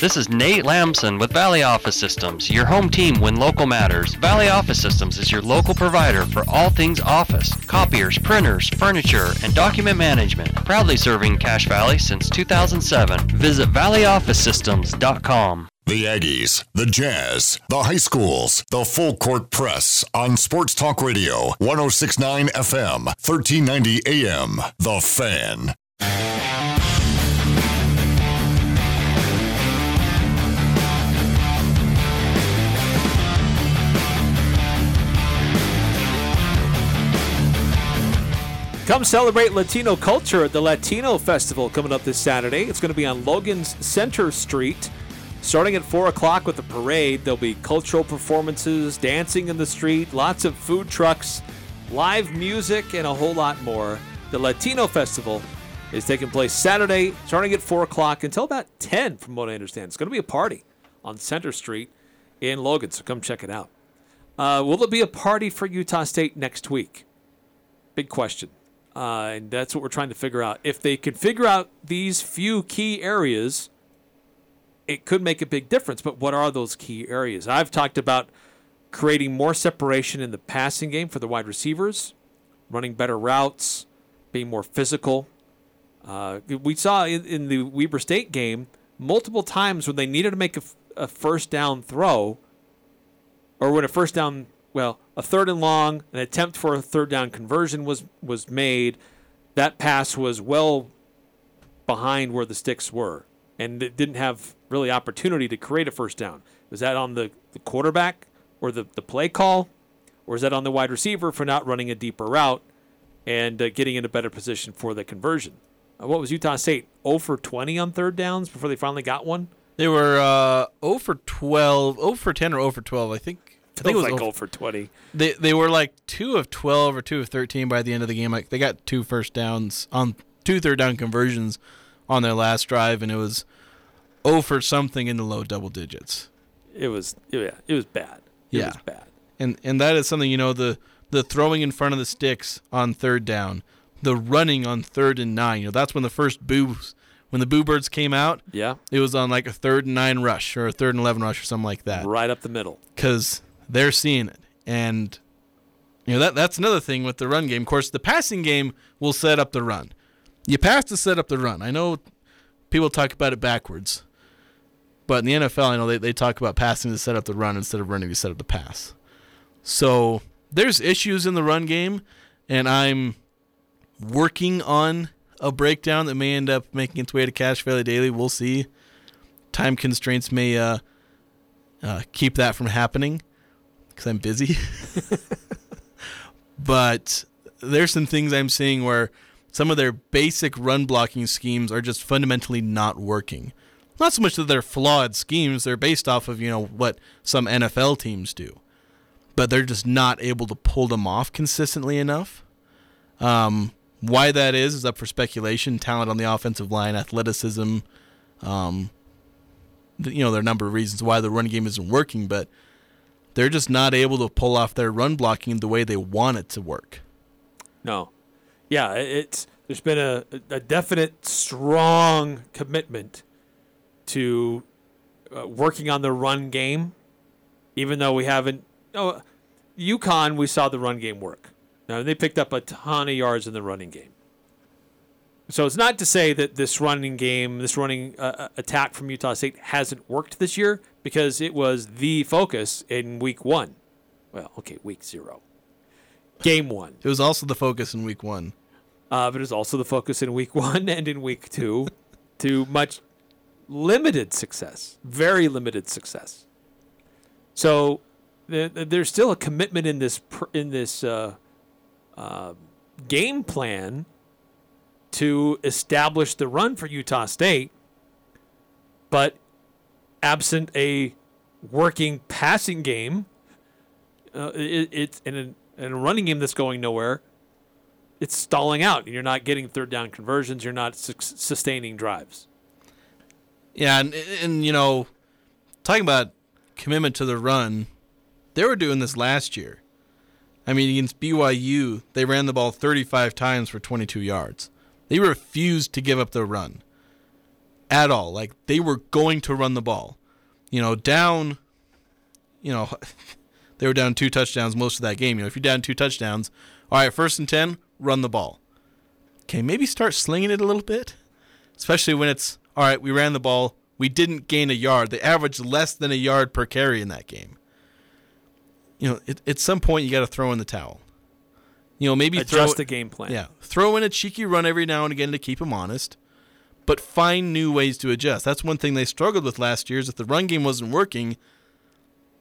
This is Nate Lamson with Valley Office Systems, your home team when local matters. Valley Office Systems is your local provider for all things office, copiers, printers, furniture, and document management. Proudly serving Cache Valley since 2007. Visit valleyofficesystems.com. The Aggies, the Jazz, the high schools, the full court press on Sports Talk Radio, 1069 FM, 1390 AM. The Fan. Come celebrate Latino culture at the Latino Festival coming up this Saturday. It's going to be on Logan's Center Street. Starting at 4 o'clock with a parade, there'll be cultural performances, dancing in the street, lots of food trucks, live music, and a whole lot more. The Latino Festival is taking place Saturday, starting at 4 o'clock until about 10, from what I understand. It's going to be a party on Center Street in Logan, so come check it out. Uh, will there be a party for Utah State next week? Big question. Uh, and that's what we're trying to figure out. If they can figure out these few key areas, it could make a big difference. But what are those key areas? I've talked about creating more separation in the passing game for the wide receivers, running better routes, being more physical. Uh, we saw in, in, the Weber State game multiple times when they needed to make a, a first down throw, or when a first down well, a third and long, an attempt for a third down conversion was was made. That pass was well behind where the sticks were, and it didn't have really opportunity to create a first down. Was that on the, the quarterback or the, the play call, or is that on the wide receiver for not running a deeper route and uh, getting in a better position for the conversion? Uh, what was Utah State 0 for 20 on third downs before they finally got one? They were uh, 0 for 12, 0 for 10 or 0 for 12, I think. I think it was like 0 for 20. They they were like 2 of 12 or 2 of 13 by the end of the game. Like they got two first downs on two third down conversions on their last drive and it was 0 for something in the low double digits. It was yeah, it was bad. It yeah. was bad. And and that is something you know the the throwing in front of the sticks on third down, the running on third and 9. You know, that's when the first boos when the Boo Birds came out, yeah, it was on like a third and nine rush or a third and eleven rush or something like that. Right up the middle. Because they're seeing it. And you know that that's another thing with the run game. Of course, the passing game will set up the run. You pass to set up the run. I know people talk about it backwards. But in the NFL, I know they, they talk about passing to set up the run instead of running to set up the pass. So there's issues in the run game, and I'm working on a breakdown that may end up making its way to Cache Valley Daily. We'll see. Time constraints may uh, uh, keep that from happening because I'm busy. but there's some things I'm seeing where some of their basic run blocking schemes are just fundamentally not working. Not so much that they're flawed schemes, they're based off of, you know, what some NFL teams do. But they're just not able to pull them off consistently enough. Um, why that is is up for speculation. Talent on the offensive line, athleticism, um, you know, there are a number of reasons why the run game isn't working, but they're just not able to pull off their run blocking the way they want it to work. No, yeah, it's there's been a, a definite strong commitment to uh, working on the run game, even though we haven't. Oh, UConn, we saw the run game work. Now they picked up a ton of yards in the running game. So it's not to say that this running game, this running uh, uh, attack from Utah State hasn't worked this year because it was the focus in week one. Well, okay, week zero. Game one. It was also the focus in week one. Uh, but it was also the focus in week one and in week two to much limited success, very limited success. So there's still a commitment in this in this uh, uh, game plan to establish the run for Utah State. but absent a working passing game, uh, it, it's in a, in a running game that's going nowhere. It's stalling out. You're not getting third down conversions. You're not su- sustaining drives. Yeah, and, and you know, talking about commitment to the run, they were doing this last year. I mean, against BYU, they ran the ball 35 times for 22 yards. They refused to give up the run at all. Like they were going to run the ball. You know, down. You know, they were down two touchdowns most of that game. You know, if you're down two touchdowns, all right, first and ten, run the ball. Okay, maybe start slinging it a little bit, especially when it's all right. We ran the ball. We didn't gain a yard. They averaged less than a yard per carry in that game. You know, it, at some point you got to throw in the towel. You know, maybe adjust throw, the game plan. Yeah, throw in a cheeky run every now and again to keep them honest, but find new ways to adjust. That's one thing they struggled with last year. Is if the run game wasn't working,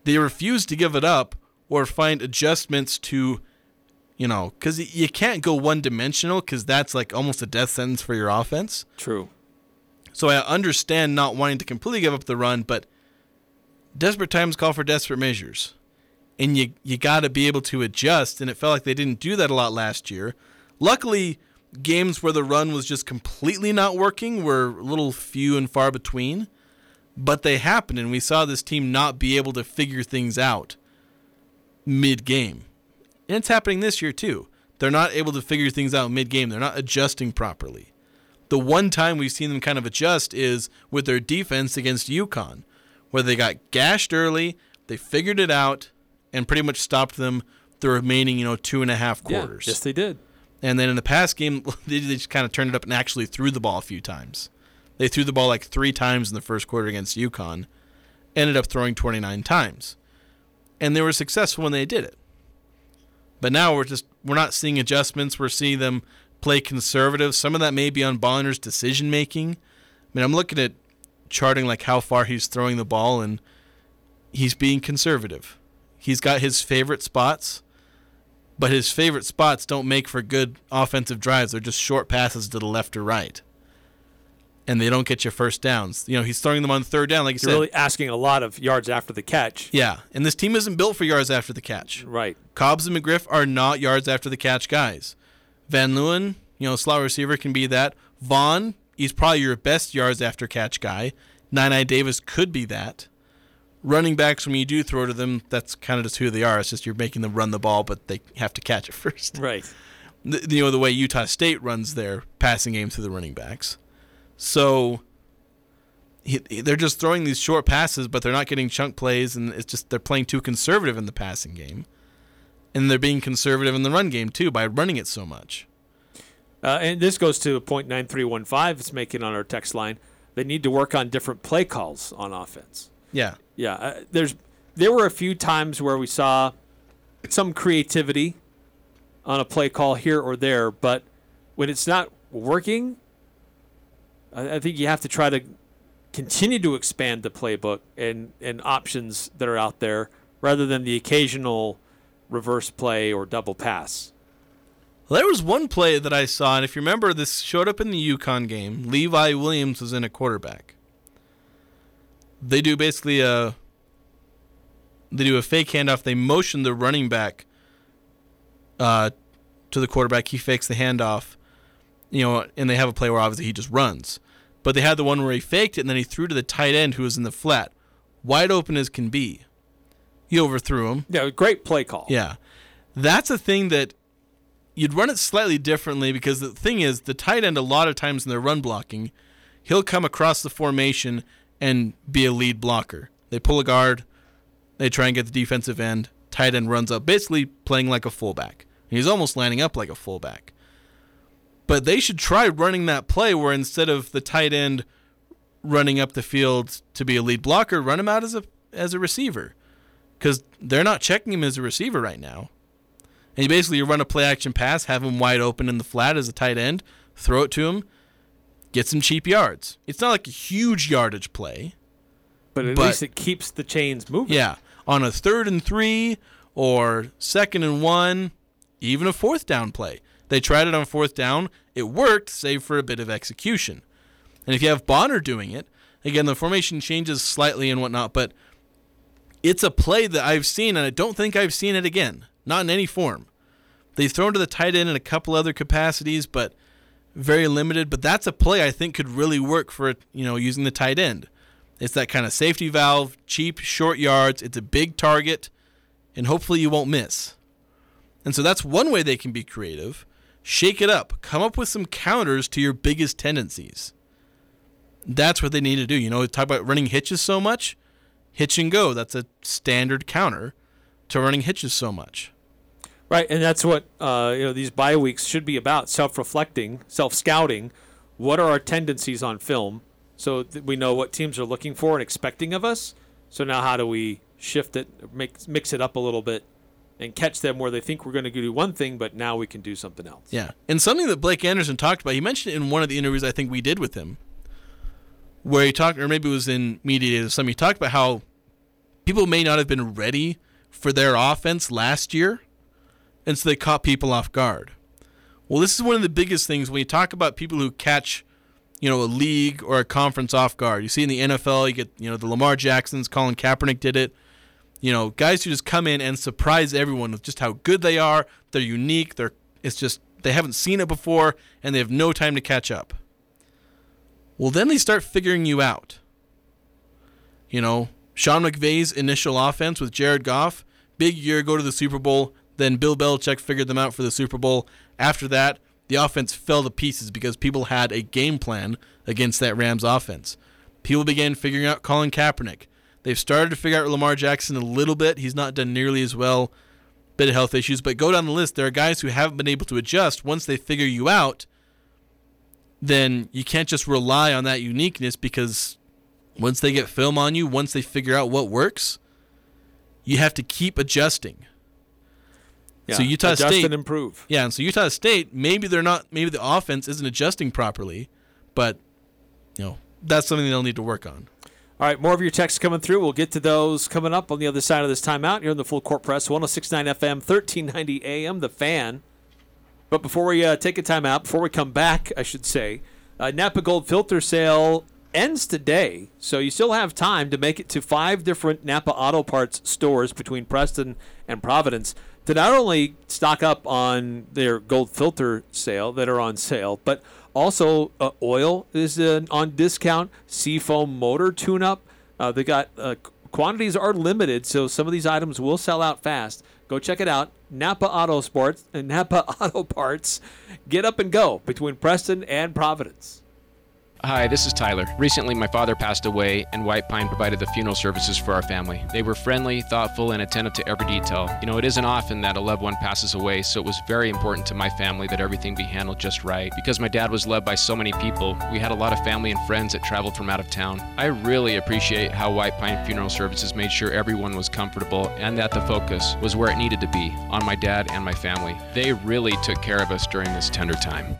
they refused to give it up or find adjustments to, you know, because you can't go one dimensional because that's like almost a death sentence for your offense. True. So I understand not wanting to completely give up the run, but desperate times call for desperate measures. And you you got to be able to adjust, and it felt like they didn't do that a lot last year. Luckily, games where the run was just completely not working were a little few and far between, but they happened, and we saw this team not be able to figure things out mid game. And it's happening this year, too. They're not able to figure things out mid game, they're not adjusting properly. The one time we've seen them kind of adjust is with their defense against UConn, where they got gashed early, they figured it out, and pretty much stopped them the remaining, you know, two and a half quarters. Yeah, yes, they did. And then in the past game, they just kind of turned it up and actually threw the ball a few times. They threw the ball like three times in the first quarter against UConn, ended up throwing 29 times. And they were successful when they did it. But now we're just we're not seeing adjustments. We're seeing them play conservative. Some of that may be on Bonner's decision making. I mean, I'm looking at charting like how far he's throwing the ball, and he's being conservative. He's got his favorite spots, but his favorite spots don't make for good offensive drives. They're just short passes to the left or right. And they don't get you first downs. You know, he's throwing them on third down, like you You're said. really asking a lot of yards after the catch. Yeah, and this team isn't built for yards after the catch. Right. Cobbs and McGriff are not yards after the catch guys. Van Leeuwen, you know, slot receiver can be that. Vaughn, he's probably your best yards after catch guy. Nine Davis could be that. Running backs, when you do throw to them, that's kind of just who they are. It's just you're making them run the ball, but they have to catch it first. Right. The, you know, the way Utah State runs their passing game through the running backs. So he, they're just throwing these short passes, but they're not getting chunk plays, and it's just they're playing too conservative in the passing game. And they're being conservative in the run game, too, by running it so much. Uh, and this goes to point nine three one five. It's making on our text line. They need to work on different play calls on offense. Yeah. Yeah. Uh, there's there were a few times where we saw some creativity on a play call here or there, but when it's not working, I, I think you have to try to continue to expand the playbook and and options that are out there rather than the occasional reverse play or double pass. Well, there was one play that I saw, and if you remember, this showed up in the UConn game. Levi Williams was in a quarterback. They do basically a they do a fake handoff. They motion the running back uh, to the quarterback. He fakes the handoff, you know, and they have a play where obviously he just runs. But they had the one where he faked it and then he threw to the tight end who was in the flat, wide open as can be. He overthrew him. Yeah, great play call. Yeah, that's a thing that you'd run it slightly differently because the thing is the tight end a lot of times in their run blocking, he'll come across the formation and be a lead blocker. They pull a guard, they try and get the defensive end. Tight end runs up, basically playing like a fullback. He's almost lining up like a fullback. But they should try running that play where instead of the tight end running up the field to be a lead blocker, run him out as a as a receiver. Because they're not checking him as a receiver right now. And you basically you run a play action pass, have him wide open in the flat as a tight end, throw it to him, get some cheap yards. It's not like a huge yardage play. But at least it keeps the chains moving. Yeah. On a third and three or second and one, even a fourth down play. They tried it on fourth down. It worked, save for a bit of execution. And if you have Bonner doing it, Again, the formation changes slightly and whatnot, but it's a play that I've seen, and I don't think I've seen it again. Not in any form. They've thrown to the tight end in a couple other capacities, but very limited. But that's a play I think could really work for you know using the tight end. It's that kind of safety valve, cheap, short yards. It's a big target, and hopefully you won't miss. And so that's one way they can be creative. Shake it up. Come up with some counters to your biggest tendencies. That's what they need to do. You know, talk about running hitches so much. Hitch and go. That's a standard counter to running hitches so much. Right, and that's what uh, you know these bye weeks should be about: self-reflecting, self-scouting. What are our tendencies on film, so that we know what teams are looking for and expecting of us. So now, how do we shift it, make mix it up a little bit, and catch them where they think we're going to do one thing, but now we can do something else. Yeah, and something that Blake Anderson talked about. He mentioned in one of the interviews I think we did with him, where he talked, or maybe it was in media or something. He talked about how people may not have been ready for their offense last year and so they caught people off guard. Well, this is one of the biggest things when you talk about people who catch, you know, a league or a conference off guard. You see in the NFL, you get, you know, the Lamar Jacksons, Colin Kaepernick did it. You know, guys who just come in and surprise everyone with just how good they are. They're unique. They're it's just they haven't seen it before and they have no time to catch up. Well, then they start figuring you out. You know, Sean McVay's initial offense with Jared Goff, big year, go to the Super Bowl, then Bill Belichick figured them out for the Super Bowl. After that, the offense fell to pieces because people had a game plan against that Rams offense. People began figuring out Colin Kaepernick. They've started to figure out Lamar Jackson a little bit. He's not done nearly as well. Bit of health issues, but go down the list. There are guys who haven't been able to adjust. Once they figure you out, then you can't just rely on that uniqueness because once they get film on you, once they figure out what works, you have to keep adjusting. Yeah, so Utah adjust State and improve. Yeah, and so Utah State maybe they're not maybe the offense isn't adjusting properly, but you know that's something they'll need to work on. All right, more of your texts coming through. We'll get to those coming up on the other side of this timeout. You're in the full court press, 1069 FM, 1390 AM, The Fan. But before we uh, take a timeout, before we come back, I should say, uh, Napa Gold filter sale ends today, so you still have time to make it to five different Napa Auto Parts stores between Preston and Providence to not only stock up on their gold filter sale that are on sale, but also uh, oil is uh, on discount. Seafoam motor tune-up. Uh, they got uh, quantities are limited, so some of these items will sell out fast. Go check it out. Napa Auto Sports and Napa Auto Parts. Get up and go between Preston and Providence. Hi, this is Tyler. Recently, my father passed away, and White Pine provided the funeral services for our family. They were friendly, thoughtful, and attentive to every detail. You know, it isn't often that a loved one passes away, so it was very important to my family that everything be handled just right. Because my dad was loved by so many people, we had a lot of family and friends that traveled from out of town. I really appreciate how White Pine Funeral Services made sure everyone was comfortable and that the focus was where it needed to be on my dad and my family. They really took care of us during this tender time.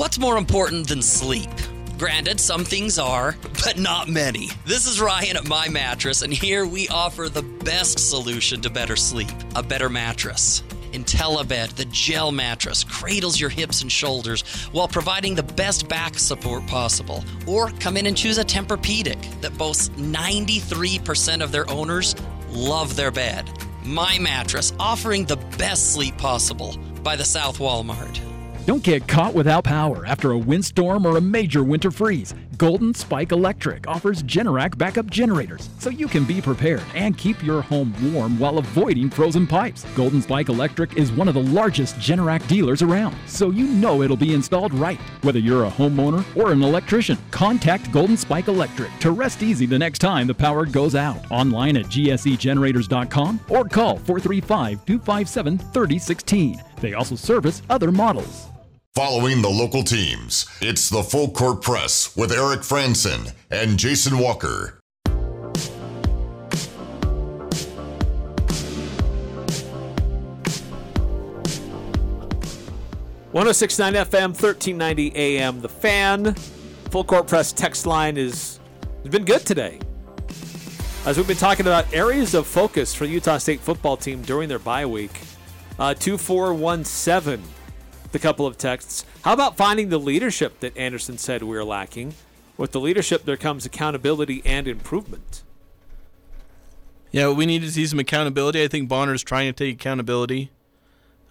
What's more important than sleep? Granted, some things are, but not many. This is Ryan at My Mattress, and here we offer the best solution to better sleep a better mattress. IntelliBed, the gel mattress, cradles your hips and shoulders while providing the best back support possible. Or come in and choose a Tempur-Pedic that boasts 93% of their owners love their bed. My Mattress, offering the best sleep possible by the South Walmart. Don't get caught without power after a windstorm or a major winter freeze. Golden Spike Electric offers Generac backup generators so you can be prepared and keep your home warm while avoiding frozen pipes. Golden Spike Electric is one of the largest Generac dealers around, so you know it'll be installed right. Whether you're a homeowner or an electrician, contact Golden Spike Electric to rest easy the next time the power goes out. Online at gsegenerators.com or call 435 257 3016. They also service other models. Following the local teams, it's the Full Court Press with Eric Frandsen and Jason Walker. One zero six nine FM, thirteen ninety AM. The fan. Full Court Press text line is has been good today. As we've been talking about areas of focus for the Utah State football team during their bye week. Uh, two four one seven the couple of texts. How about finding the leadership that Anderson said we're lacking? With the leadership, there comes accountability and improvement. Yeah, we need to see some accountability. I think Bonner's trying to take accountability.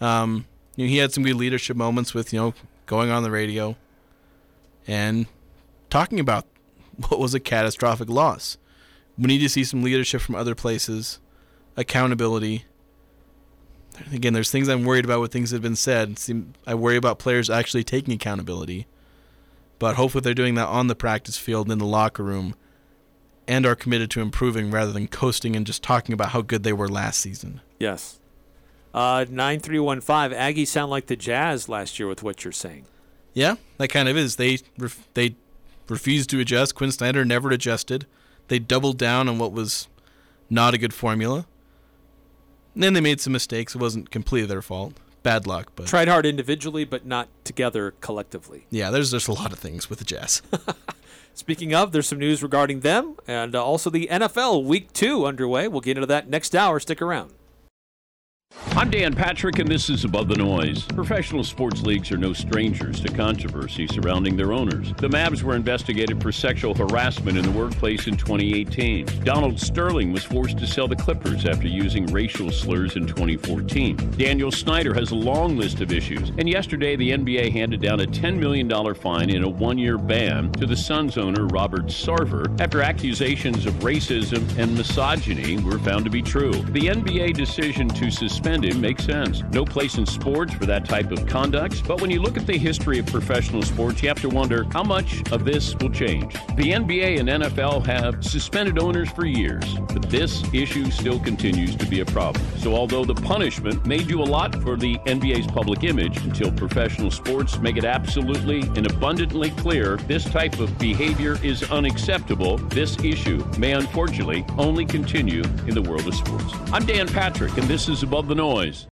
Um, you know, he had some good leadership moments with you know going on the radio and talking about what was a catastrophic loss. We need to see some leadership from other places, accountability. Again, there's things I'm worried about with things that have been said. I worry about players actually taking accountability. But hopefully they're doing that on the practice field and in the locker room and are committed to improving rather than coasting and just talking about how good they were last season. Yes. Uh, 9315, Aggies sound like the Jazz last year with what you're saying. Yeah, that kind of is. They ref- they refused to adjust. Quin Snyder never adjusted. They doubled down on what was not a good formula. And then they made some mistakes. It wasn't completely their fault. Bad luck, but tried hard individually, but not together collectively. Yeah, there's just a lot of things with the Jazz. Speaking of, there's some news regarding them, and uh, also the NFL Week Two underway. We'll get into that next hour. Stick around. I'm Dan Patrick, and this is Above the Noise. Professional sports leagues are no strangers to controversy surrounding their owners. The Mavs were investigated for sexual harassment in the workplace in 2018. Donald Sterling was forced to sell the Clippers after using racial slurs in 2014. Daniel Snyder has a long list of issues, and yesterday the NBA handed down a $10 million fine and a one year ban to the Suns owner Robert Sarver after accusations of racism and misogyny were found to be true. The NBA decision to suspend suspend makes sense. No place in sports for that type of conduct. But when you look at the history of professional sports, you have to wonder how much of this will change. The NBA and NFL have suspended owners for years, but this issue still continues to be a problem. So although the punishment may do a lot for the NBA's public image until professional sports make it absolutely and abundantly clear this type of behavior is unacceptable, this issue may unfortunately only continue in the world of sports. I'm Dan Patrick, and this is Above the Noise.